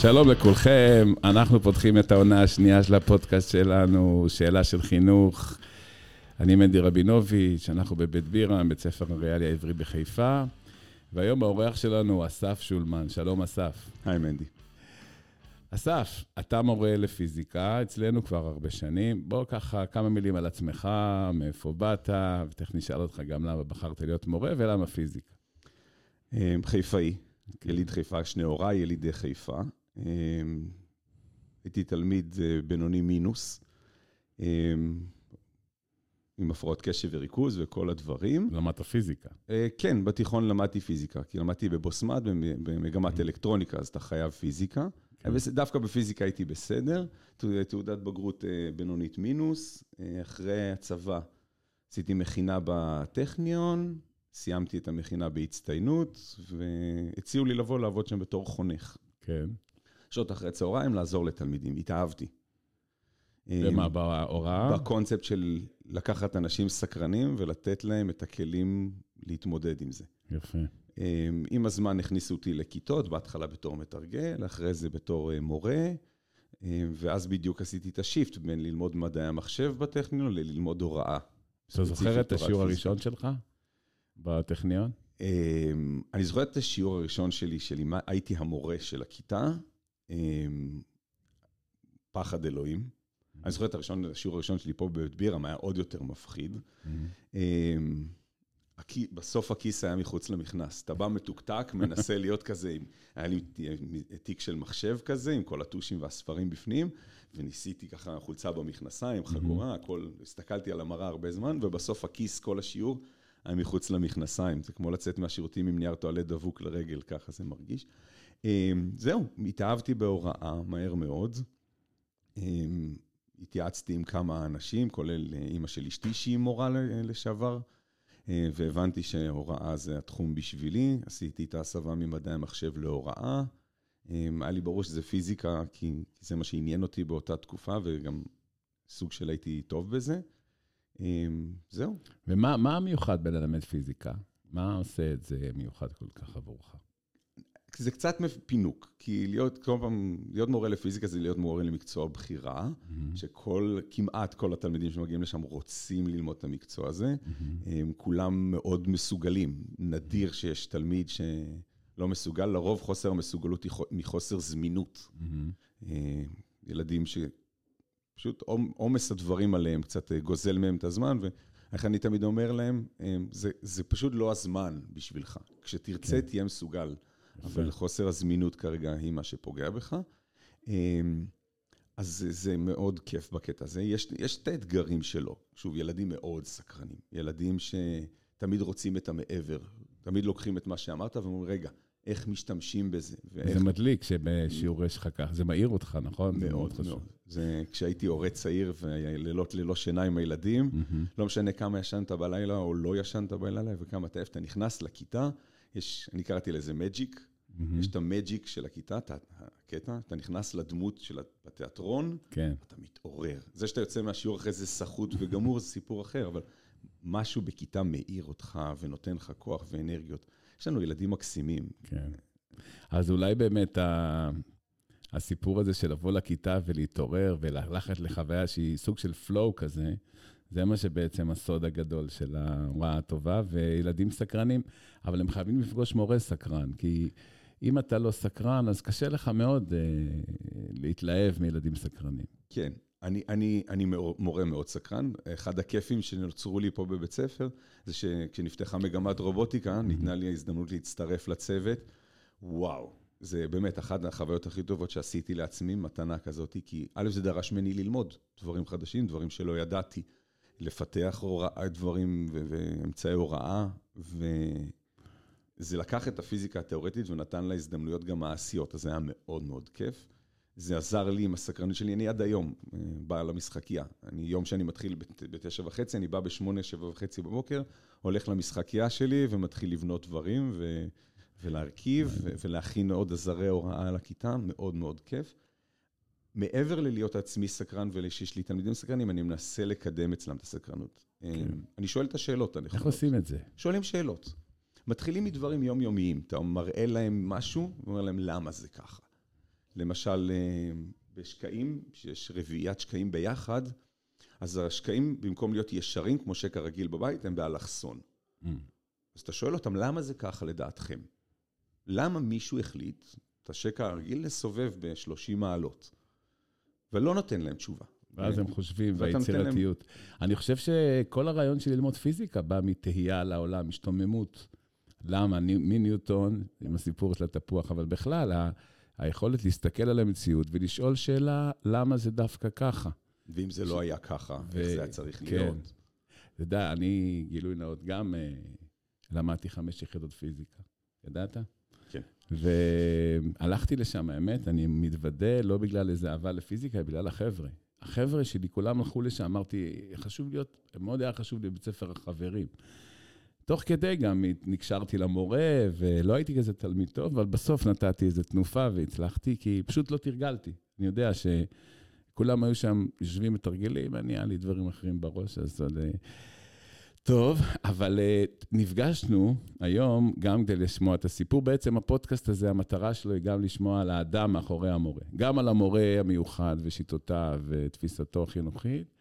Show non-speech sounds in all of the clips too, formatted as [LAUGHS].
שלום לכולכם, אנחנו פותחים את העונה השנייה של הפודקאסט שלנו, שאלה של חינוך. אני מנדי רבינוביץ', אנחנו בבית בירה, בית ספר הריאלי העברי בחיפה, והיום האורח שלנו הוא אסף שולמן. שלום, אסף. היי, מנדי. אסף, אתה מורה לפיזיקה אצלנו כבר הרבה שנים. בוא ככה כמה מילים על עצמך, מאיפה באת, ותכף נשאל אותך גם למה בחרת להיות מורה ולמה פיזיקה. אמ, חיפאי, יליד חיפה, שני הוריי, ילידי חיפה. אמ, הייתי תלמיד אה, בינוני מינוס, אמ, עם הפרעות קשב וריכוז וכל הדברים. למדת פיזיקה. אה, כן, בתיכון למדתי פיזיקה, כי למדתי בבוסמד, במגמת אלקטרוניקה, אז אתה חייב פיזיקה. כן. דווקא בפיזיקה הייתי בסדר, תעודת בגרות אה, בינונית מינוס. אחרי הצבא עשיתי מכינה בטכניון, סיימתי את המכינה בהצטיינות, והציעו לי לבוא לעבוד שם בתור חונך. כן. שעות אחרי צהריים, לעזור לתלמידים. התאהבתי. ומה, אמ, בהוראה? בקונספט של לקחת אנשים סקרנים ולתת להם את הכלים להתמודד עם זה. יפה. אמ, עם הזמן הכניסו אותי לכיתות, בהתחלה בתור מתרגל, אחרי זה בתור אה, מורה, אמ, ואז בדיוק עשיתי את השיפט בין ללמוד מדעי המחשב בטכניון ללמוד הוראה. אתה זוכר את השיעור הראשון שלך בטכניון? אני זוכר את השיעור הראשון שלי, שלי, הייתי המורה של הכיתה, פחד אלוהים. Mm-hmm. אני זוכר את הראשון, השיעור הראשון שלי פה בבית בירם, היה עוד יותר מפחיד. Mm-hmm. בסוף הכיס היה מחוץ למכנס. אתה בא מתוקתק, מנסה [LAUGHS] להיות כזה, היה לי תיק של מחשב כזה, עם כל הטושים והספרים בפנים, וניסיתי ככה חולצה במכנסיים, חגורה, הכל, הסתכלתי על המראה הרבה זמן, ובסוף הכיס, כל השיעור, היה מחוץ למכנסיים. זה כמו לצאת מהשירותים עם נייר טואלט דבוק לרגל, ככה זה מרגיש. אמ, זהו, התאהבתי בהוראה מהר מאוד. אמ, התייעצתי עם כמה אנשים, כולל אה, אימא של אשתי שהיא מורה לשעבר, אה, והבנתי שהוראה זה התחום בשבילי. עשיתי את ההסבה ממדעי המחשב להוראה. אמ, היה לי ברור שזה פיזיקה, כי זה מה שעניין אותי באותה תקופה, וגם סוג של הייתי טוב בזה. זהו. ומה המיוחד בללמד פיזיקה? מה עושה את זה מיוחד כל כך עבורך? זה קצת פינוק, כי להיות כל פעם, להיות מורה לפיזיקה זה להיות מורה למקצוע בחירה, mm-hmm. שכל, כמעט כל התלמידים שמגיעים לשם רוצים ללמוד את המקצוע הזה. Mm-hmm. הם כולם מאוד מסוגלים. נדיר שיש תלמיד שלא מסוגל, לרוב חוסר המסוגלות היא מחוסר זמינות. Mm-hmm. ילדים שפשוט עומס הדברים עליהם קצת אה, גוזל מהם את הזמן, ואיך אני תמיד אומר להם, זה, זה פשוט לא הזמן בשבילך. כשתרצה, כן. תהיה מסוגל. אבל חוסר הזמינות כרגע היא מה שפוגע בך. אמ, אז זה, זה מאוד כיף בקטע הזה. יש, יש את האתגרים שלו. שוב, ילדים מאוד סקרנים. ילדים שתמיד רוצים את המעבר. תמיד לוקחים את מה שאמרת ואומרים, רגע, איך משתמשים בזה? ואיך... זה מדליק שבשיעור יש לך ככה, זה מעיר אותך, נכון? מאוד, מאוד. מאוד. זה כשהייתי הורה צעיר ולילות ללא שינה עם הילדים, mm-hmm. לא משנה כמה ישנת בלילה או לא ישנת בלילה וכמה אתה אוהב, אתה נכנס לכיתה, יש, אני קראתי לזה מג'יק, mm-hmm. יש את המג'יק של הכיתה, את הקטע, אתה נכנס לדמות של התיאטרון, כן. אתה מתעורר. זה שאתה יוצא מהשיעור אחרי זה סחוט וגמור, זה סיפור אחר, אבל משהו בכיתה מאיר אותך ונותן לך כוח ואנרגיות. יש לנו ילדים מקסימים. כן. אז אולי באמת ה... הסיפור הזה של לבוא לכיתה ולהתעורר וללכת לחוויה שהיא סוג של flow כזה, זה מה שבעצם הסוד הגדול של ההוראה הטובה, וילדים סקרנים, אבל הם חייבים לפגוש מורה סקרן, כי אם אתה לא סקרן, אז קשה לך מאוד אה, להתלהב מילדים סקרנים. כן, אני, אני, אני מורה מאוד סקרן. אחד הכיפים שנוצרו לי פה בבית ספר, זה שכשנפתחה מגמת רובוטיקה, ניתנה לי ההזדמנות להצטרף לצוות. וואו, זה באמת אחת החוויות הכי טובות שעשיתי לעצמי, מתנה כזאת, כי א', זה דרש ממני ללמוד דברים חדשים, דברים שלא ידעתי. לפתח הוראה, דברים ואמצעי הוראה, וזה לקח את הפיזיקה התיאורטית ונתן לה הזדמנויות גם מעשיות, אז זה היה מאוד מאוד כיף. זה עזר לי עם הסקרנות שלי, אני עד היום אה, בא למשחקייה. אני, יום שאני מתחיל בתשע וחצי, אני בא בשמונה, שבע וחצי בבוקר, הולך למשחקייה שלי ומתחיל לבנות דברים ו, ולהרכיב ולהכין עוד עזרי הוראה לכיתה, מאוד מאוד כיף. מעבר ללהיות עצמי סקרן ושיש לי תלמידים סקרנים, אני מנסה לקדם אצלם את הסקרנות. כן. אני שואל את השאלות הנכונות. איך עושים את זה? שואלים שאלות. מתחילים מדברים יומיומיים. אתה מראה להם משהו, ואומר להם למה זה ככה. למשל, אה, בשקעים, שיש רביעיית שקעים ביחד, אז השקעים, במקום להיות ישרים, כמו שקע רגיל בבית, הם באלכסון. Mm. אז אתה שואל אותם, למה זה ככה לדעתכם? למה מישהו החליט את השקע הרגיל לסובב ב-30 מעלות? ולא נותן להם תשובה. ואז הם חושבים, והיצירתיות. אני חושב שכל הרעיון של ללמוד פיזיקה בא מתהייה על העולם, השתוממות. למה? ני- מניוטון, עם הסיפור של התפוח, אבל בכלל, ה- היכולת להסתכל על המציאות ולשאול שאלה, למה זה דווקא ככה? ואם זה לא היה ככה, איך ו- זה היה צריך כן. להיות? אתה יודע, אני, גילוי נאות, גם אה, למדתי חמש יחידות פיזיקה. ידעת? והלכתי לשם, האמת, אני מתוודה, לא בגלל איזה אהבה לפיזיקה, בגלל החבר'ה. החבר'ה שלי, כולם הלכו לשם, אמרתי, חשוב להיות, מאוד היה חשוב לי בבית ספר החברים. תוך כדי גם נקשרתי למורה, ולא הייתי כזה תלמיד טוב, אבל בסוף נתתי איזו תנופה והצלחתי, כי פשוט לא תרגלתי. אני יודע שכולם היו שם יושבים מתרגלים, אני, היה לי דברים אחרים בראש, אז... אה, טוב, אבל uh, נפגשנו היום גם כדי לשמוע את הסיפור. בעצם הפודקאסט הזה, המטרה שלו היא גם לשמוע על האדם מאחורי המורה. גם על המורה המיוחד ושיטותיו ותפיסתו החינוכית.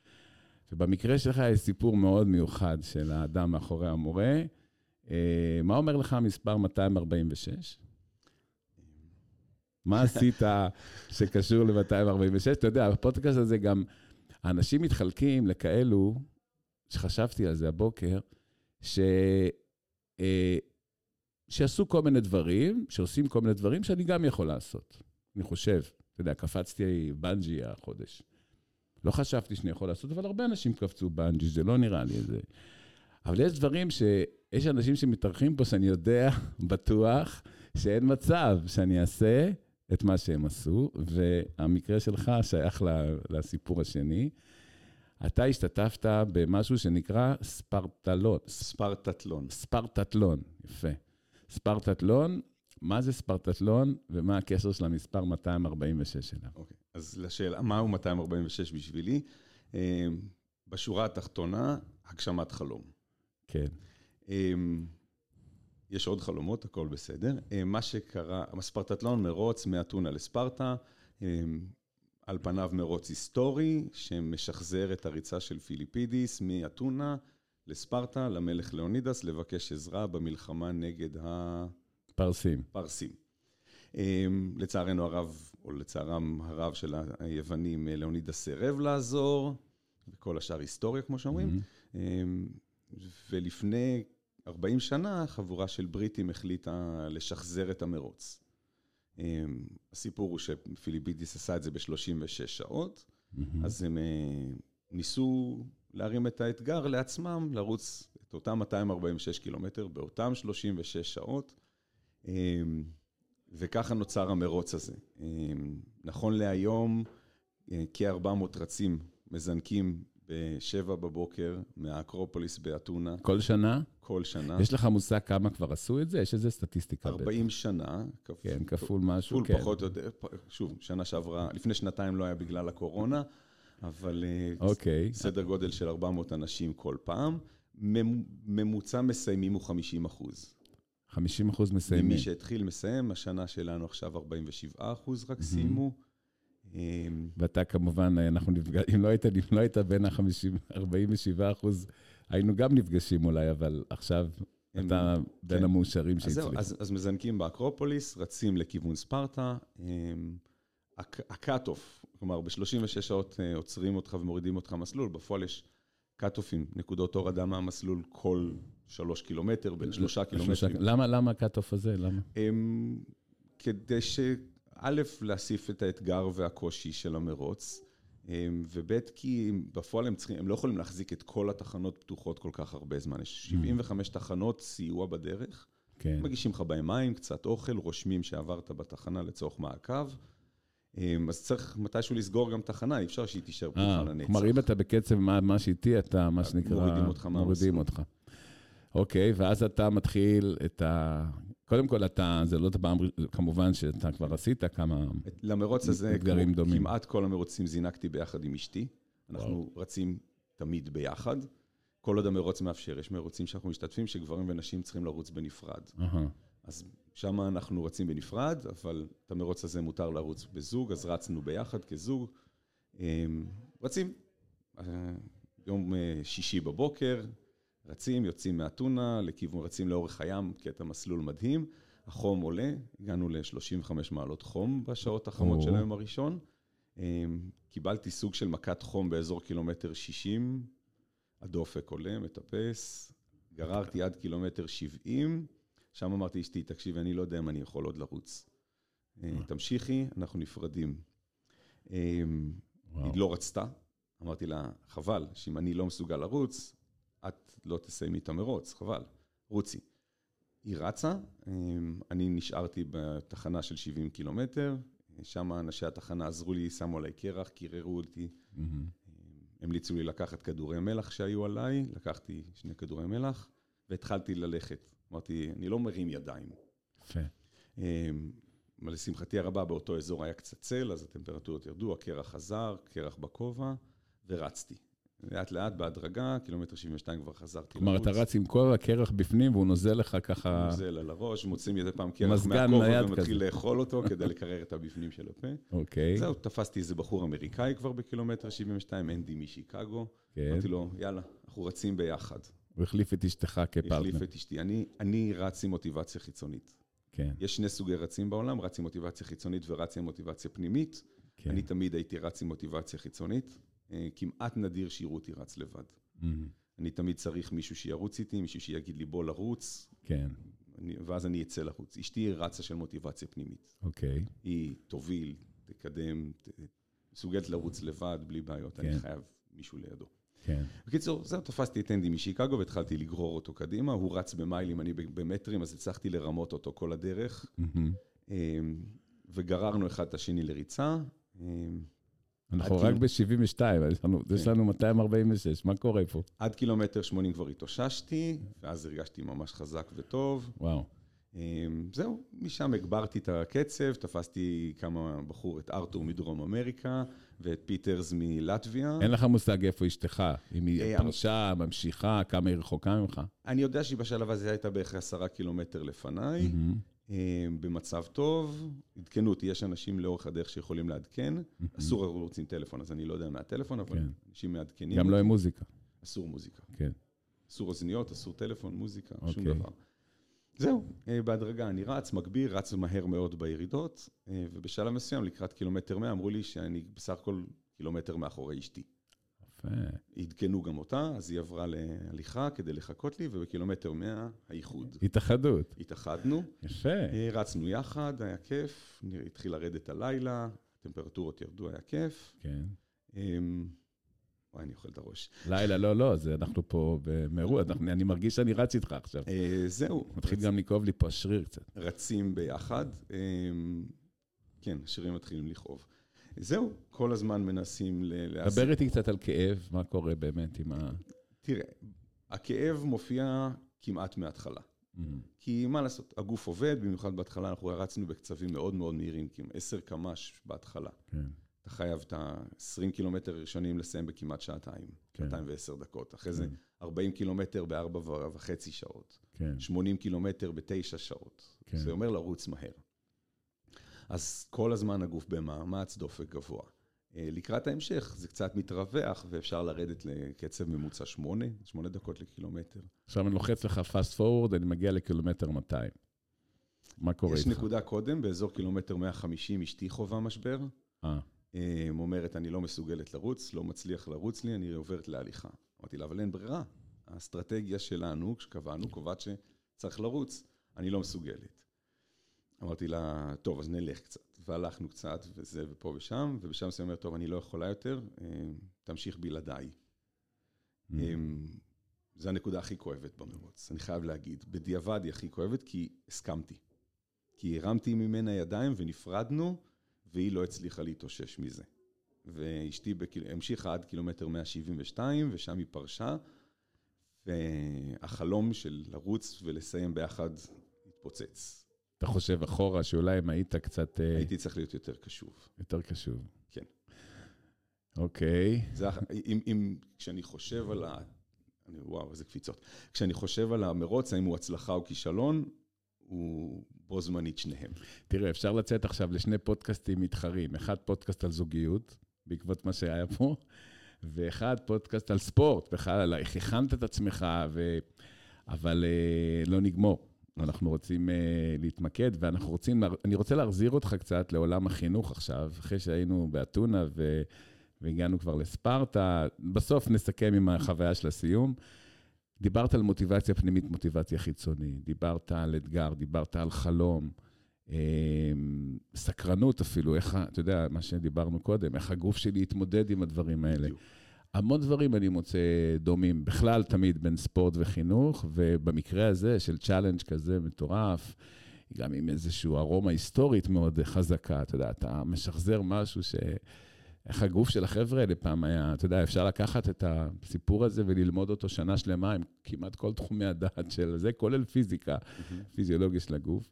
ובמקרה שלך יש סיפור מאוד מיוחד של האדם מאחורי המורה. Uh, מה אומר לך המספר 246? [LAUGHS] מה עשית שקשור ל-246? אתה יודע, הפודקאסט הזה גם, האנשים מתחלקים לכאלו, שחשבתי על זה הבוקר, ש... אה, שעשו כל מיני דברים, שעושים כל מיני דברים שאני גם יכול לעשות. אני חושב, אתה יודע, קפצתי בנג'י החודש. לא חשבתי שאני יכול לעשות, אבל הרבה אנשים קפצו בנג'י, זה לא נראה לי איזה... אבל יש דברים ש... יש אנשים שמתארחים פה שאני יודע, [LAUGHS] בטוח, שאין מצב שאני אעשה את מה שהם עשו, והמקרה שלך שייך לסיפור השני. אתה השתתפת במשהו שנקרא ספרטלון. ספרטטלון. ספרטטלון, יפה. ספרטטלון, מה זה ספרטטלון ומה הקשר של המספר 246 שלה? אוקיי, אז לשאלה, מהו 246 בשבילי? אה, בשורה התחתונה, הגשמת חלום. כן. אה, יש עוד חלומות, הכל בסדר. אה, מה שקרה, הספרטטלון מרוץ מאתונה לספרטה, על פניו מרוץ היסטורי, שמשחזר את הריצה של פיליפידיס מאתונה לספרטה, למלך לאונידס, לבקש עזרה במלחמה נגד פרסים. הפרסים. לצערנו הרב, או לצערם הרב של היוונים, לאונידס סירב לעזור, וכל השאר היסטוריה, כמו שאומרים. Mm-hmm. ולפני 40 שנה, חבורה של בריטים החליטה לשחזר את המרוץ. הסיפור הוא שפיליפידיס עשה את זה ב-36 שעות. אז הם ניסו להרים את האתגר לעצמם, לרוץ את אותם 246 קילומטר באותם 36 שעות, וככה נוצר המרוץ הזה. נכון להיום, כ-400 רצים מזנקים ב-7 בבוקר מהאקרופוליס באתונה. כל שנה? כל שנה. יש לך מושג כמה כבר עשו את זה? יש איזה סטטיסטיקה? 40 בטח. שנה. כפ... כן, כפול משהו. כפול כן. פחות או יותר, שוב, שנה שעברה, לפני שנתיים לא היה בגלל הקורונה, אבל אוקיי. סדר גודל של 400 אנשים כל פעם. ממוצע מסיימים הוא 50 אחוז. 50 אחוז מסיימים. ממי שהתחיל מסיים, השנה שלנו עכשיו 47 אחוז רק סיימו. ואתה כמובן, אנחנו נפגשים, אם לא היית, אם לא היית בין ה-47 אחוז, היינו גם נפגשים אולי, אבל עכשיו אתה כן. בין המאושרים שהצליחו. אז, אז, אז מזנקים באקרופוליס, רצים לכיוון ספרטה. ה cut-off, כלומר, ב-36 שעות עוצרים אותך ומורידים אותך מסלול, בפועל יש קאט-אופים, נקודות הורדה מהמסלול כל שלוש קילומטר, בין שלושה קילומטרים. למה, למה ה cut-off הזה? למה? כדי ש... א', להוסיף את האתגר והקושי של המרוץ, וב', כי בפועל הם צריכים, הם לא יכולים להחזיק את כל התחנות פתוחות כל כך הרבה זמן. יש 75 תחנות סיוע בדרך. כן. מגישים לך בהם מים, קצת אוכל, רושמים שעברת בתחנה לצורך מעקב. אז צריך מתישהו לסגור גם תחנה, אי אפשר שהיא תישאר פתוחה לנצח. כלומר, אם אתה בקצב מה שאיטי, אתה, מה שנקרא... מורידים אותך. מורידים אותך. אוקיי, ואז אתה מתחיל את ה... קודם כל, אתה, זה לא פעם, כמובן שאתה כבר עשית כמה למרוץ הזה, דומים. כמעט כל המרוצים זינקתי ביחד עם אשתי. אנחנו וואו. רצים תמיד ביחד. כל עוד המרוץ מאפשר, יש מרוצים שאנחנו משתתפים, שגברים ונשים צריכים לרוץ בנפרד. Uh-huh. אז שם אנחנו רצים בנפרד, אבל את המרוץ הזה מותר לרוץ בזוג, אז רצנו ביחד כזוג. אמ, רצים. אה, יום אה, שישי בבוקר, רצים, יוצאים מאתונה, לכיוון, רצים לאורך הים, קטע מסלול מדהים. החום עולה, הגענו ל-35 מעלות חום בשעות החמות של היום הראשון. אמ, קיבלתי סוג של מכת חום באזור קילומטר 60, הדופק עולה, מטפס, גררתי עד קילומטר 70, שם אמרתי אשתי, תקשיבי, אני לא יודע אם אני יכול עוד לרוץ. אה, תמשיכי, אנחנו נפרדים. אמ, היא לא רצתה, אמרתי לה, חבל, שאם אני לא מסוגל לרוץ, את לא תסיימי את המרוץ, חבל, רוצי. היא רצה, אמ, אני נשארתי בתחנה של 70 קילומטר, שם אנשי התחנה עזרו לי, שמו עליי קרח, קיררו אותי. Mm-hmm. המליצו לי לקחת כדורי מלח שהיו עליי, לקחתי שני כדורי מלח, והתחלתי ללכת. אמרתי, אני לא מרים ידיים. יפה. אמ, לשמחתי הרבה, באותו אזור היה קצת צל, אז הטמפרטורות ירדו, הקרח חזר, קרח בכובע, ורצתי. לאט לאט, בהדרגה, קילומטר 72 כבר חזרתי כלומר, אתה רץ עם כל הקרח בפנים והוא נוזל לך ככה... נוזל על הראש, מוצאים מדי פעם קרח מהכובע ומתחיל לאכול אותו כדי לקרר את הבפנים של הפה. אוקיי. זהו, תפסתי איזה בחור אמריקאי כבר בקילומטר 72, אנדי משיקגו. כן. אמרתי לו, יאללה, אנחנו רצים ביחד. הוא החליף את אשתך כפרטנר. החליף את אשתי. אני, אני רץ עם מוטיבציה חיצונית. כן. יש שני סוגי רצים בעולם, רץ עם מוטיבציה חיצונית ורץ עם מוטיבציה פנימית. כן. אני תמיד הייתי רץ עם מוטיבציה חיצונית. אה, כמעט נדיר שיראו אותי רץ לבד. Mm-hmm. אני תמיד צריך מישהו שירוץ איתי, מישהו שיגיד לי בוא לרוץ. כן. אני, ואז אני אצא לרוץ. אשתי רצה של מוטיבציה פנימית. אוקיי. Okay. היא תוביל, תקדם, מסוגלת לרוץ לבד, בלי בעיות. כן. אני חייב מישהו לידו. כן. בקיצור, זהו, תפסתי את אנדי משיקגו והתחלתי לגרור אותו קדימה. הוא רץ במיילים, אני במטרים, אז הצלחתי לרמות אותו כל הדרך. Mm-hmm. וגררנו אחד את השני לריצה. אנחנו רק ב-72, יש כן. לנו 246, מה קורה פה? עד קילומטר 80 כבר התאוששתי, ואז הרגשתי ממש חזק וטוב. וואו. אמ, זהו, משם הגברתי את הקצב, תפסתי כמה בחור, את ארתור מדרום אמריקה ואת פיטרס מלטביה. אין לך מושג איפה אשתך, אם היא אה, פרשה, ממשיכה, כמה היא רחוקה ממך? אני יודע שהיא בשלב הזה הייתה בערך עשרה קילומטר לפניי. אה, במצב טוב, עדכנו אותי, יש אנשים לאורך הדרך שיכולים לעדכן, אסור לרוץ עם טלפון, אז אני לא יודע מהטלפון, אבל כן. אנשים מעדכנים. גם לא עם מוזיקה. אסור מוזיקה. כן. אסור אוזניות, אסור טלפון, מוזיקה, שום אוקיי. דבר. זהו, אה, בהדרגה אני רץ, מגביר, רץ מהר מאוד בירידות, אה, ובשלב מסוים, לקראת קילומטר 100, אמרו לי שאני בסך הכל קילומטר מאחורי אשתי. יפה. עדכנו גם אותה, אז היא עברה להליכה כדי לחכות לי, ובקילומטר 100, האיחוד. התאחדות. התאחדנו. יפה. אה, רצנו יחד, היה כיף, התחיל לרדת הלילה, הטמפרטורות ירדו, היה כיף. כן. אמ, וואי, אני אוכל את הראש. לילה, לא, לא, זה אנחנו פה במהירות, אני מרגיש שאני רץ איתך עכשיו. אה, זהו. מתחיל גם לכאוב לי פה השריר קצת. רצים ביחד. אמ, כן, השרירים מתחילים לכאוב. זהו, כל הזמן מנסים ל... דבר איתי קצת על כאב, מה קורה באמת עם ה... תראה, הכאב מופיע כמעט מההתחלה. Mm-hmm. כי מה לעשות, הגוף עובד, במיוחד בהתחלה אנחנו רצנו בקצבים מאוד מאוד מהירים, כמעט 10 קמ"ש בהתחלה. כן. אתה חייב את ה-20 קילומטר הראשונים לסיים בכמעט שעתיים, כן. 210 דקות. אחרי כן. זה 40 קילומטר בארבע וחצי שעות. כן. 80 קילומטר בתשע שעות. כן. זה אומר לרוץ מהר. אז כל הזמן הגוף במאמץ, דופק גבוה. אה, לקראת ההמשך זה קצת מתרווח ואפשר לרדת לקצב ממוצע 8, 8 דקות לקילומטר. עכשיו אני לוחץ לך fast forward, אני מגיע לקילומטר 200. מה קורה איתך? יש נקודה קודם, באזור קילומטר 150 אשתי חווה משבר. אה. אה. אומרת, אני לא מסוגלת לרוץ, לא מצליח לרוץ לי, אני עוברת להליכה. אמרתי לה, אבל אין ברירה. האסטרטגיה שלנו, כשקבענו, קובעת שצריך לרוץ. אני לא מסוגלת. אמרתי לה, טוב, אז נלך קצת. והלכנו קצת, וזה, ופה ושם, ובשם זה אומר, טוב, אני לא יכולה יותר, אה, תמשיך בלעדיי. Mm. זו הנקודה הכי כואבת במרוץ, אני חייב להגיד. בדיעבד היא הכי כואבת, כי הסכמתי. כי הרמתי ממנה ידיים ונפרדנו, והיא לא הצליחה להתאושש מזה. ואשתי בקיל... המשיכה עד קילומטר 172, ושם היא פרשה, והחלום של לרוץ ולסיים ביחד התפוצץ. אתה חושב אחורה שאולי אם היית קצת... אה, הייתי צריך להיות יותר קשוב. יותר קשוב. כן. אוקיי. זה, אם, אם, כשאני חושב על ה... אני, וואו, איזה קפיצות. כשאני חושב על המרוץ, האם הוא הצלחה או כישלון, הוא בו זמנית שניהם. תראה, אפשר לצאת עכשיו לשני פודקאסטים מתחרים. אחד פודקאסט על זוגיות, בעקבות מה שהיה פה, ואחד פודקאסט על ספורט, בכלל איך הכנת את עצמך, ו... אבל uh, לא נגמור. אנחנו רוצים uh, להתמקד, ואנחנו רוצים, אני רוצה להחזיר אותך קצת לעולם החינוך עכשיו, אחרי שהיינו באתונה ו... והגענו כבר לספרטה. בסוף נסכם עם החוויה של הסיום. דיברת על מוטיבציה פנימית, מוטיבציה חיצונית, דיברת על אתגר, דיברת על חלום, אה, סקרנות אפילו, איך, אתה יודע, מה שדיברנו קודם, איך הגוף שלי יתמודד עם הדברים האלה. בדיוק. המון דברים אני מוצא דומים, בכלל תמיד בין ספורט וחינוך, ובמקרה הזה של challenge כזה מטורף, גם עם איזושהי ארומה היסטורית מאוד חזקה, אתה יודע, אתה משחזר משהו ש... איך הגוף של החבר'ה האלה פעם היה, אתה יודע, אפשר לקחת את הסיפור הזה וללמוד אותו שנה שלמה עם כמעט כל תחומי הדעת של זה, כולל פיזיקה, mm-hmm. פיזיולוגיה של הגוף.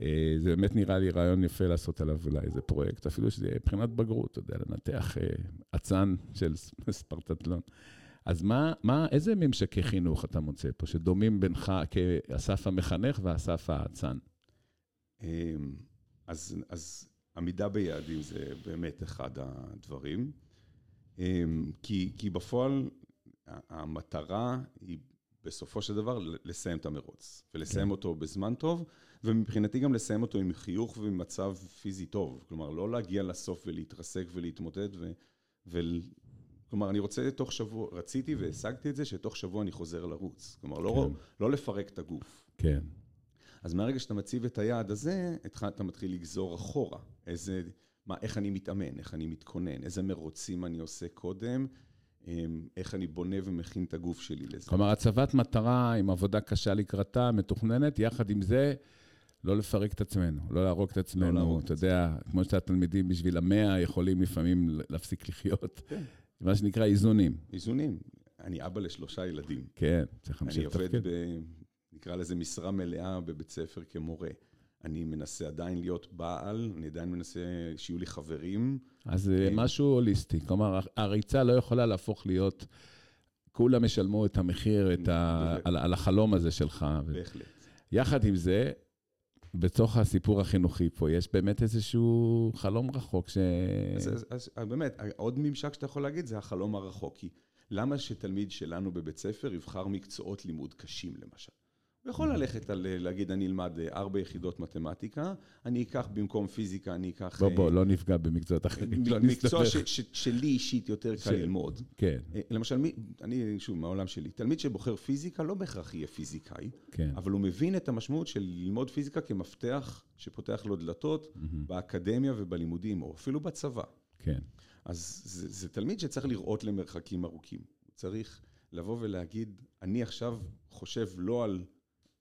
אה, זה באמת נראה לי רעיון יפה לעשות עליו אולי איזה פרויקט, אפילו שזה יהיה מבחינת בגרות, אתה יודע, לנתח אה, אצן של [LAUGHS] ספרטטלון. אז מה, מה, איזה ממשקי חינוך אתה מוצא פה, שדומים בינך כאסף המחנך ואסף האצן? אמ, אז, אז עמידה ביעדים זה באמת אחד הדברים, אמ, כי, כי בפועל המטרה היא בסופו של דבר לסיים את המרוץ, ולסיים כן. אותו בזמן טוב, ומבחינתי גם לסיים אותו עם חיוך ועם מצב פיזי טוב. כלומר, לא להגיע לסוף ולהתרסק ולהתמודד, ו... ו... כלומר, אני רוצה תוך שבוע, רציתי והשגתי את זה, שתוך שבוע אני חוזר לרוץ. כלומר, לא כן. לא, לא לפרק את הגוף. כן. אז מהרגע שאתה מציב את היעד הזה, אתה מתחיל לגזור אחורה. איזה, מה, איך אני מתאמן, איך אני מתכונן, איזה מרוצים אני עושה קודם, אמ, איך אני בונה ומכין את הגוף שלי לזה. כלומר, הצבת מטרה עם עבודה קשה לקראתה, מתוכננת, יחד עם זה, לא לפרק את עצמנו, לא להרוג את עצמנו. לא אתה יודע, כמו שהתלמידים בשביל המאה יכולים לפעמים להפסיק לחיות. כן. מה שנקרא איזונים. איזונים. אני אבא לשלושה ילדים. כן, צריך להמשיך לתפקד. אני עובד, ב, נקרא לזה משרה מלאה בבית ספר כמורה. אני מנסה עדיין להיות בעל, אני עדיין מנסה שיהיו לי חברים. אז זה אה, משהו הוליסטי. כלומר, הריצה לא יכולה להפוך להיות, כולם ישלמו את המחיר, את ה, על, על החלום הזה שלך. בהחלט. יחד עם זה, בתוך הסיפור החינוכי פה, יש באמת איזשהו חלום רחוק ש... אז, אז, אז באמת, עוד ממשק שאתה יכול להגיד זה החלום הרחוק. כי למה שתלמיד שלנו בבית ספר יבחר מקצועות לימוד קשים, למשל? הוא יכול ללכת על, להגיד, אני אלמד אה, ארבע יחידות מתמטיקה, אני אקח במקום פיזיקה, אני אקח... בוא, בוא, אה, לא נפגע במקצועות אחרים. לא מקצוע ש, ש, שלי אישית יותר קל ללמוד. כן. אה, למשל, אני, שוב, מהעולם שלי, תלמיד שבוחר פיזיקה לא בהכרח יהיה פיזיקאי, כן. אבל הוא מבין את המשמעות של ללמוד פיזיקה כמפתח שפותח לו דלתות mm-hmm. באקדמיה ובלימודים, או אפילו בצבא. כן. אז זה, זה תלמיד שצריך לראות למרחקים ארוכים. צריך לבוא ולהגיד, אני עכשיו חושב לא על...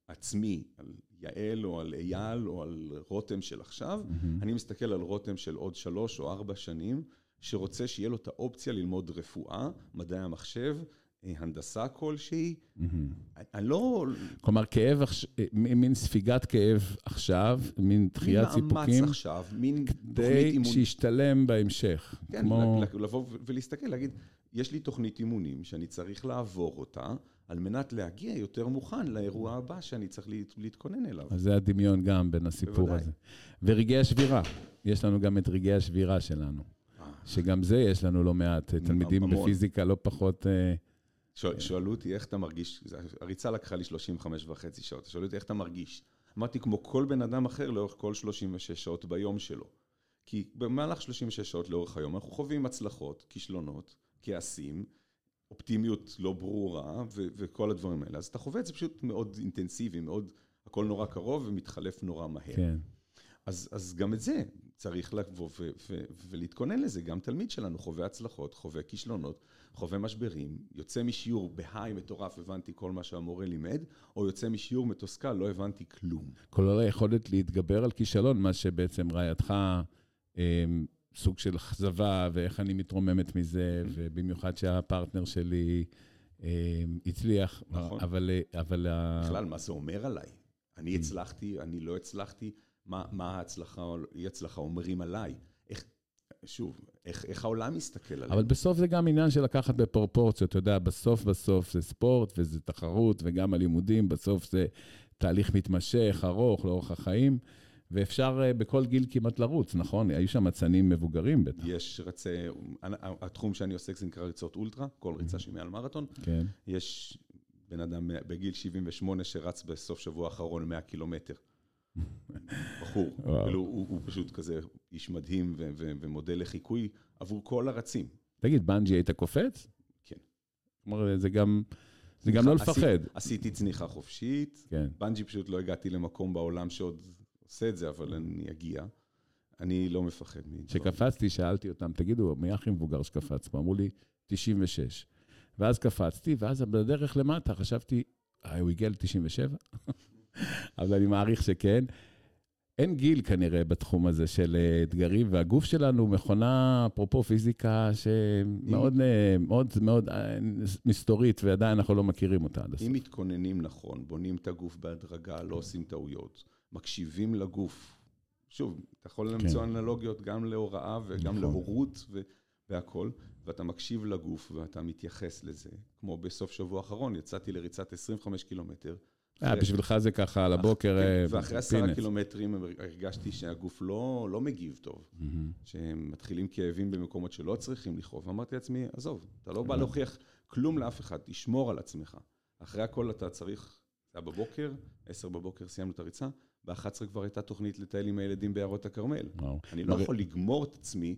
עצמי, על יעל או על אייל או על רותם של עכשיו, mm-hmm. אני מסתכל על רותם של עוד שלוש או ארבע שנים, שרוצה שיהיה לו את האופציה ללמוד רפואה, מדעי המחשב, אה, הנדסה כלשהי. Mm-hmm. אני לא... כלומר, כאב, מין ספיגת כאב עכשיו, מין דחיית סיפוקים. מאמץ עכשיו, מין תוכנית אימון. כדי שישתלם בהמשך. כן, כמו... לבוא ולהסתכל, להגיד, יש לי תוכנית אימונים שאני צריך לעבור אותה. על מנת להגיע יותר מוכן לאירוע הבא שאני צריך להתכונן אליו. אז זה הדמיון גם בין הסיפור בוודאי. הזה. ורגעי השבירה, יש לנו גם את רגעי השבירה שלנו. אה. שגם זה יש לנו לא מעט תלמידים המון. בפיזיקה לא פחות... אה, שאלו אותי איך אתה מרגיש, הריצה לקחה לי 35 וחצי שעות, שאלו אותי איך אתה מרגיש. אמרתי, כמו כל בן אדם אחר לאורך כל 36 שעות ביום שלו. כי במהלך 36 שעות לאורך היום אנחנו חווים הצלחות, כישלונות, כעסים, אופטימיות לא ברורה ו- וכל הדברים האלה. אז אתה חווה את זה פשוט מאוד אינטנסיבי, מאוד, הכל נורא קרוב ומתחלף נורא מהר. כן. אז, אז גם את זה צריך לבוא ו- ו- ולהתכונן לזה. גם תלמיד שלנו חווה הצלחות, חווה כישלונות, חווה משברים, יוצא משיעור בהיי מטורף, הבנתי כל מה שהמורה לימד, או יוצא משיעור מתוסכל, לא הבנתי כלום. כולל היכולת להתגבר על כישלון, מה שבעצם רעייתך... סוג של אכזבה, ואיך אני מתרוממת מזה, ובמיוחד שהפרטנר שלי אה, הצליח. נכון. אבל... אבל בכלל, מה זה אומר עליי? אני הצלחתי, אני לא הצלחתי, מה, מה ההצלחה או אי הצלחה אומרים עליי? איך, שוב, איך, איך העולם מסתכל עליהם. אבל בסוף זה גם עניין של לקחת בפרופורציות, אתה יודע, בסוף בסוף זה ספורט וזה תחרות, וגם הלימודים, בסוף זה תהליך מתמשך, ארוך, לאורך החיים, ואפשר אה, בכל גיל כמעט לרוץ, נכון? היו שם אצנים מבוגרים בטח. יש רצי, התחום שאני עוסק זה נקרא ריצות אולטרה, כל ריצה שהיא מעל מרתון. כן. יש בן אדם בגיל 78 שרץ בסוף שבוע האחרון 100 קילומטר. [LAUGHS] בחור, כאילו הוא, הוא פשוט כזה איש מדהים ו- ו- ומודל לחיקוי עבור כל הרצים. תגיד, בנג'י היית קופץ? כן. כלומר, זה גם, זה גם לא לפחד. עשיתי, עשיתי צניחה חופשית, כן. בנג'י פשוט לא הגעתי למקום בעולם שעוד עושה את זה, אבל אני אגיע. אני לא מפחד מדברים. כשקפצתי, שאלתי אותם, תגידו, מי הכי מבוגר שקפץ פה? אמרו לי, 96. ואז קפצתי, ואז בדרך למטה חשבתי, אה, הוא הגיע ל-97? [LAUGHS] אבל אני מעריך שכן. אין גיל כנראה בתחום הזה של אה, אתגרים, והגוף שלנו מכונה, אפרופו פיזיקה, שמאוד אה, מאוד, מאוד אה, מסתורית, ועדיין אנחנו לא מכירים אותה עד הסוף. אם מתכוננים נכון, בונים את הגוף בהדרגה, לא עושים טעויות, מקשיבים לגוף. שוב, אתה יכול למצוא כן. אנלוגיות גם להוראה וגם נכון. להורות ו- והכול, ואתה מקשיב לגוף ואתה מתייחס לזה. כמו בסוף שבוע האחרון, יצאתי לריצת 25 קילומטר. אה, אחרי- בשבילך זה ככה על הבוקר, כן, אה, ואחרי עשרה. קילומטרים הרגשתי שהגוף לא, לא מגיב טוב, מהמם. שמתחילים כאבים במקומות שלא צריכים לכאוב. אמרתי לעצמי, עזוב, אתה לא בא. להוכיח כלום לאף אחד, תשמור על עצמך. אחרי הכל אתה צריך, זה היה בבוקר, עשר בבוקר סיימנו את הריצה, ב-11 כבר הייתה תוכנית לטייל עם הילדים בעיירות הכרמל. אני לא מראה- יכול לגמור את עצמי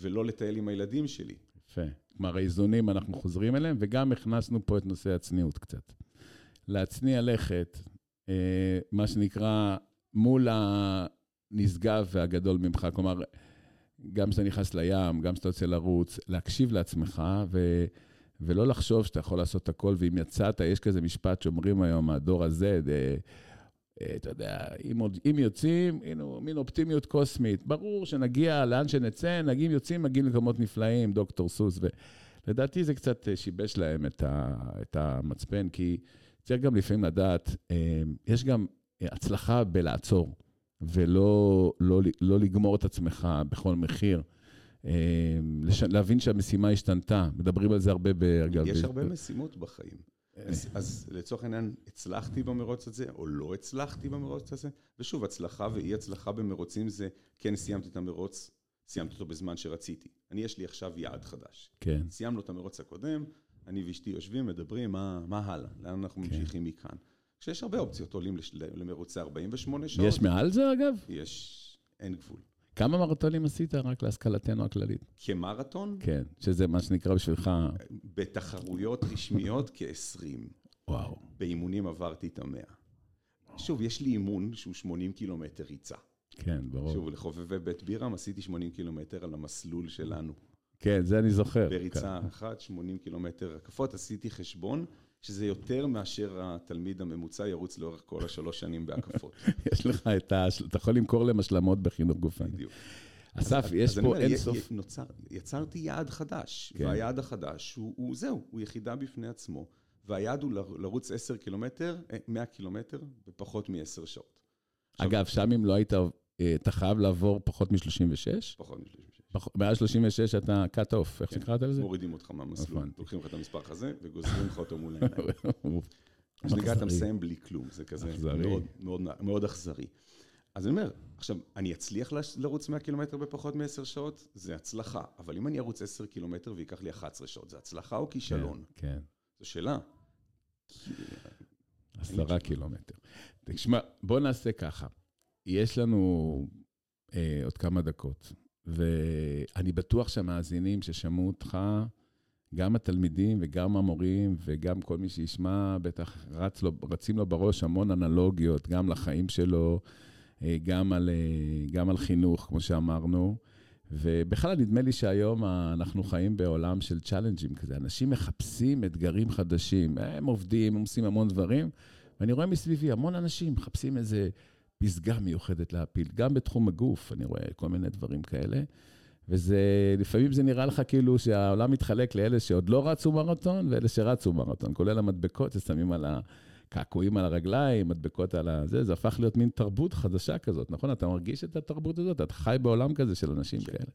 ולא לטייל עם הילדים שלי. יפה. כלומר, האיזונים, אנחנו חוזרים אליהם, וגם הכנסנו פה את נושא הצניעות קצת. להצניע לכת, אה, מה שנקרא, מול הנשגב והגדול ממך. כלומר, גם כשאתה נכנס לים, גם כשאתה יוצא לרוץ, להקשיב לעצמך, ו... ולא לחשוב שאתה יכול לעשות הכל, ואם יצאת, יש כזה משפט שאומרים היום, הדור הזה, אתה יודע, אם, עוד- אם יוצאים, הנה, מין אופטימיות קוסמית. ברור שנגיע לאן שנצא, נגיעים יוצאים, מגיעים למקומות נפלאים, דוקטור סוס. ולדעתי זה קצת אה, שיבש להם את, ה, את המצפן, כי צריך גם לפעמים לדעת, אה, יש גם הצלחה בלעצור, ולא לא, לא לגמור את עצמך בכל מחיר. אה, לש, להבין שהמשימה השתנתה, מדברים על זה הרבה באגב. יש הרבה משימות בחיים. אז, לצורך העניין, הצלחתי במרוץ הזה, או לא הצלחתי במרוץ הזה? ושוב, הצלחה ואי הצלחה במרוצים זה, כן סיימתי את המרוץ, סיימתי אותו בזמן שרציתי. אני, יש לי עכשיו יעד חדש. כן, סיימנו את המרוץ הקודם, אני ואשתי יושבים, מדברים, מה, מה הלאה? לאן אנחנו כן. ממשיכים מכאן? כשיש הרבה אופציות, עולים למרוצי 48 שעות. יש מעל זה אגב? יש, אין גבול. כמה מרתונים עשית רק להשכלתנו הכללית? כמרתון, כן, שזה מה שנקרא בשבילך, בתחרויות רשמיות כ-20. וואו. באימונים עברתי את המאה. שוב, יש לי אימון שהוא 80 קילומטר ריצה. כן, ברור. שוב, לחובבי בית בירם עשיתי 80 קילומטר על המסלול שלנו. כן, זה אני זוכר. בריצה אחת, 80 קילומטר רקפות, עשיתי חשבון שזה יותר מאשר התלמיד הממוצע ירוץ לאורך כל השלוש שנים בהקפות. [LAUGHS] יש לך את ה... אתה יכול למכור להם השלמות בחינוך גופני. בדיוק. אסף, יש פה אין סוף... יצרתי יעד חדש, כן. והיעד החדש הוא, זהו, הוא יחידה בפני עצמו, והיעד הוא לרוץ 10 קילומטר, אה, 100 קילומטר, בפחות מ-10 שעות. אגב, שם אם לא היית... אה, אתה חייב לעבור פחות מ-36? פחות מ-36. מעל 36 אתה cut off, איך כן. שקראת לזה? מורידים אותך מהמסלול. לוקחים לך את המספר הזה וגוזרים לך אותו מול העיניים. [LAUGHS] מה שנקרא, אתה. מסיים בלי כלום, זה כזה. מאוד, אכזרי. אז אני אומר, עכשיו, אני אצליח לרוץ 100 קילומטר בפחות מ-10 שעות? זה הצלחה. אבל אם אני ארוץ 10 קילומטר וייקח לי 11 שעות, זה הצלחה או כישלון? כן, כן. זו שאלה. עשרה קילומטר. תשמע, בוא נעשה ככה. יש לנו אה, עוד כמה דקות, ואני בטוח שהמאזינים ששמעו אותך, גם התלמידים וגם המורים וגם כל מי שישמע, בטח רץ לו, רצים לו בראש המון אנלוגיות, גם לחיים שלו, אה, גם על, אה, גם על חינוך, כמו שאמרנו. ובכלל, נדמה לי שהיום אנחנו חיים בעולם של צ'אלנג'ים כזה. אנשים מחפשים אתגרים חדשים. הם עובדים, הם עושים המון דברים, ואני רואה מסביבי המון אנשים מחפשים איזה פסגה מיוחדת להפיל. גם בתחום הגוף, אני רואה כל מיני דברים כאלה. וזה, לפעמים זה נראה לך כאילו שהעולם מתחלק לאלה שעוד לא רצו מרתון ואלה שרצו מרתון, כולל המדבקות ששמים על הקעקועים על הרגליים, מדבקות על הזה, זה הפך להיות מין תרבות חדשה כזאת, נכון? אתה מרגיש את התרבות הזאת? אתה חי בעולם כזה של אנשים כן. כאלה.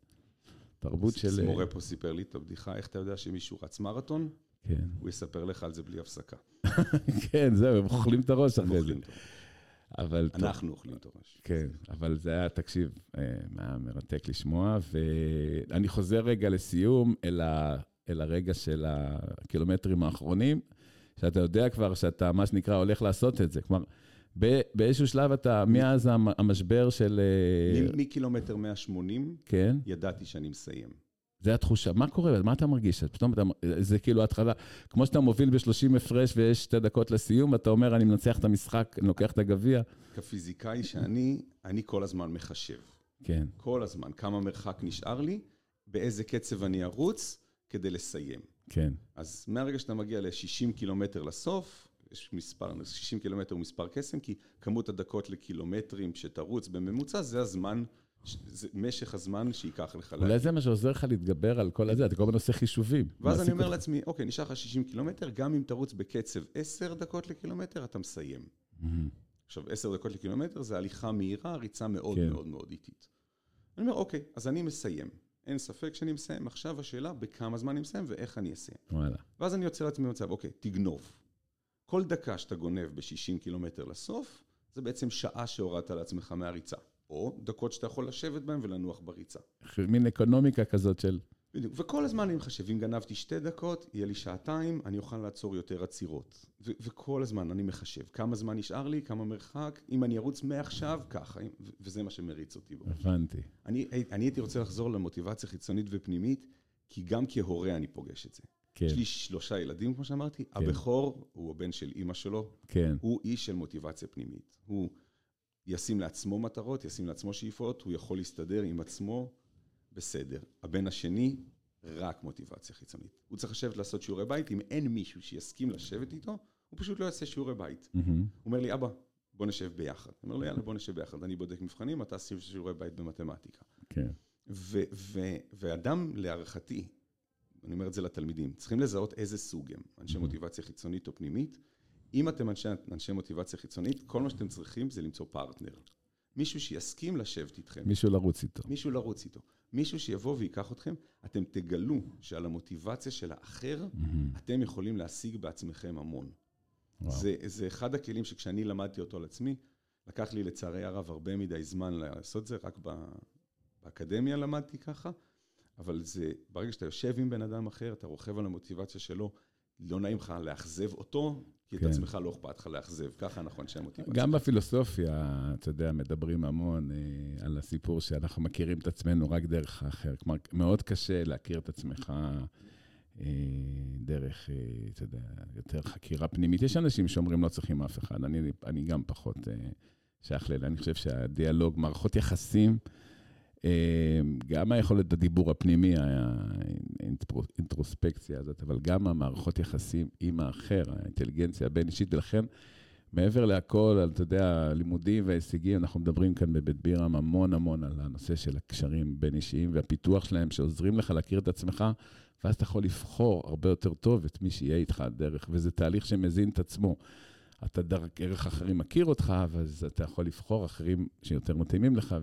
תרבות של... מורה פה סיפר לי את הבדיחה, איך אתה יודע שמישהו רץ מרתון? כן. הוא יספר לך על זה בלי הפסקה. [LAUGHS] כן, זהו, הם אוכלים את הראש אחרי זה. אוכלים. אבל... טוב, אנחנו אוכלים את הראש. כן, אבל זה היה, תקשיב, אה, היה מרתק לשמוע, ואני חוזר רגע לסיום אל, ה, אל הרגע של הקילומטרים האחרונים, שאתה יודע כבר שאתה, מה שנקרא, הולך לעשות את זה. כלומר, באיזשהו שלב אתה, מאז המ- המשבר של... אה, מקילומטר 180, כן, ידעתי שאני מסיים. זה התחושה. מה קורה? מה אתה מרגיש? פתאום אתה, זה כאילו התחלה, כמו שאתה מוביל ב-30 הפרש ויש שתי דקות לסיום, אתה אומר, אני מנצח את המשחק, אני לוקח את הגביע. כפיזיקאי שאני, אני כל הזמן מחשב. כן, כל הזמן. כמה מרחק נשאר לי, באיזה קצב אני ארוץ כדי לסיים. כן, אז מהרגע שאתה מגיע ל-60 קילומטר לסוף, יש מספר, 60 קילומטר הוא מספר קסם, כי כמות הדקות לקילומטרים שתרוץ בממוצע, זה הזמן, זה משך הזמן שייקח לך אולי זה מה שעוזר לך להתגבר על כל הזה, אתה כל הזמן עושה חישובים. ואז אני אומר. לעצמי, אוקיי, נשאר לך 60 קילומטר, גם אם תרוץ בקצב 10 דקות לקילומטר, אתה מסיים. מהמם. עכשיו, 10 דקות לקילומטר זה הליכה מהירה, ריצה מאוד כן. מאוד מאוד איטית. אני אומר, אוקיי, אז אני מסיים. אין ספק שאני מסיים. עכשיו השאלה, בכמה זמן אני מסיים ואיך אני אסיים. וואלה. ואז אני יוצר לעצמי מצב, אוקיי, תגנוב. כל דקה שאתה גונב ב-60 קילומטר לסוף, זה בעצם שעה שהורדת לעצמך מהריצה. או דקות שאתה יכול לשבת בהן ולנוח בריצה. מין אקונומיקה כזאת של... בדיוק. וכל הזמן אני מחשב, אם גנבתי שתי דקות, יהיה לי שעתיים, אני אוכל לעצור יותר עצירות. ו- וכל הזמן אני מחשב, כמה זמן נשאר לי, כמה מרחק, אם אני ארוץ מעכשיו, ככה, ו- וזה מה שמריץ אותי בו. הבנתי. אני, אני הייתי רוצה לחזור למוטיבציה חיצונית ופנימית, כי גם כהורה אני פוגש את זה. כן, יש לי שלושה ילדים, כמו שאמרתי, הבכור הוא הבן של אימא שלו, כן, הוא איש של מוטיבציה פנימית. הוא ישים לעצמו מטרות, ישים לעצמו שאיפות, הוא יכול להסתדר עם עצמו, בסדר. הבן השני, רק מוטיבציה חיצונית. הוא צריך לשבת לעשות שיעורי בית, אם אין מישהו שיסכים לשבת איתו, הוא פשוט לא יעשה שיעורי בית. מהמם. הוא אומר לי, אבא, בוא נשב ביחד. אני אומר לו, יאללה, בוא נשב ביחד. אני בודק מבחנים, אתה עושה שיעורי בית במתמטיקה. כן, ו- ו- ואדם, להערכתי, אני אומר את זה לתלמידים, צריכים לזהות איזה סוג הם, אנשי מוטיבציה חיצונית או פנימית. אם אתם אנשי, אנשי מוטיבציה חיצונית, כל מה שאתם צריכים זה למצוא פרטנר. מישהו שיסכים לשבת איתכם, מישהו לרוץ איתו. מישהו לרוץ איתו, מישהו שיבוא ויקח אתכם, אתם תגלו שעל המוטיבציה של האחר, מהמם. אתם יכולים להשיג בעצמכם המון. וואו. זה, זה אחד הכלים שכשאני למדתי אותו על עצמי, לקח לי לצערי הרב הרבה מדי זמן לעשות זה, רק באקדמיה למדתי ככה, אבל זה, ברגע שאתה יושב עם בן אדם אחר, אתה רוכב על המוטיבציה שלו, לא נעים לך לאכזב אותו, כי כן. את עצמך לא אכפת לך לאכזב, ככה נכון שהמוטיבציה. גם בפילוסופיה, אתה יודע, מדברים המון אה, על הסיפור שאנחנו מכירים את עצמנו רק דרך האחר. כלומר, מאוד קשה להכיר את עצמך אה, דרך, אה, אתה יודע, יותר חקירה פנימית. יש אנשים שאומרים לא צריכים אף אחד, אני, אני גם פחות אה, שייך לאלה. אני חושב שהדיאלוג, מערכות יחסים, גם היכולת הדיבור הפנימי, האינטרוספקציה הזאת, אבל גם המערכות יחסים עם האחר, האינטליגנציה הבין-אישית, ולכן מעבר להכל, על, אתה יודע, הלימודים וההישגים, אנחנו מדברים כאן בבית בירם המון המון על הנושא של הקשרים בין-אישיים והפיתוח שלהם, שעוזרים לך להכיר את עצמך, ואז אתה יכול לבחור הרבה יותר טוב את מי שיהיה איתך דרך, וזה תהליך שמזין את עצמו. אתה דרך אחרים מכיר אותך, אז אתה יכול לבחור אחרים שיותר מתאימים לך,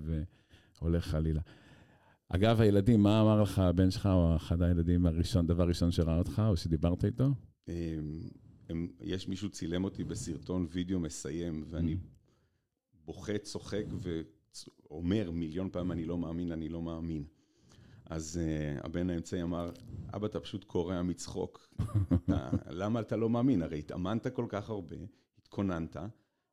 והולך חלילה. אגב, הילדים, מה אמר לך הבן שלך, או אחד הילדים הראשון, דבר ראשון שראה אותך, או שדיברת איתו? אמ, הם, יש מישהו צילם אותי בסרטון וידאו מסיים, ואני בוכה, צוחק ואומר מיליון פעם, אני לא מאמין, אני לא מאמין. אז uh, הבן האמצעי אמר, אבא, אתה פשוט קורע מצחוק. [LAUGHS] אתה, למה אתה לא מאמין? הרי התאמנת כל כך הרבה, התכוננת,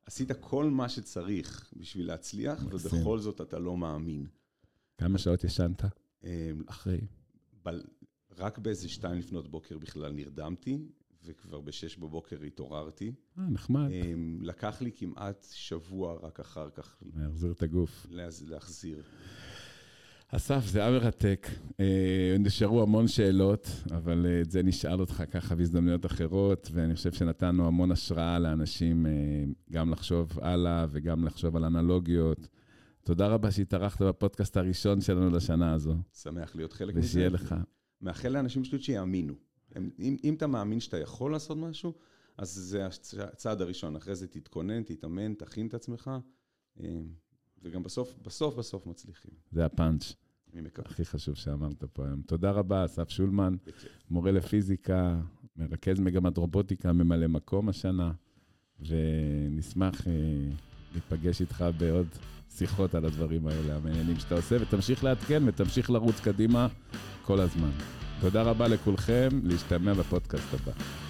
עשית כל מה שצריך בשביל להצליח, מקסים. ובכל זאת אתה לא מאמין. כמה שעות ישנת אמ, אחרי? בל, רק באיזה שתיים לפנות בוקר בכלל נרדמתי, וכבר בשש בבוקר התעוררתי. אה, נחמד. אמ, לקח לי כמעט שבוע רק אחר כך להחזיר את הגוף. להז- להחזיר. אסף, זה היה מרתק. אה, נשארו המון שאלות, אבל אה, את זה נשאל אותך ככה בהזדמנויות אחרות, ואני חושב שנתנו המון השראה לאנשים אה, גם לחשוב הלאה וגם לחשוב על אנלוגיות. תודה רבה שהתארחת בפודקאסט הראשון שלנו לשנה הזו, שמח להיות חלק מזה. ושיהיה לך. מאחל לאנשים פשוט שיאמינו. הם, אם, אם אתה מאמין שאתה יכול לעשות משהו, אז זה הצ- הצעד הראשון. אחרי זה תתכונן, תתאמן, תכין את עצמך, וגם בסוף, בסוף בסוף מצליחים. זה הפאנץ'. אני מקווה. הכי חשוב שאמרת פה היום. תודה רבה, אסף שולמן, מורה לפיזיקה, מרכז מגמת רובוטיקה, ממלא מקום השנה, ונשמח אה, להיפגש איתך בעוד שיחות על הדברים האלה, המעניינים שאתה עושה, ותמשיך לעדכן ותמשיך לרוץ קדימה כל הזמן. תודה רבה לכולכם, להשתמע בפודקאסט הבא.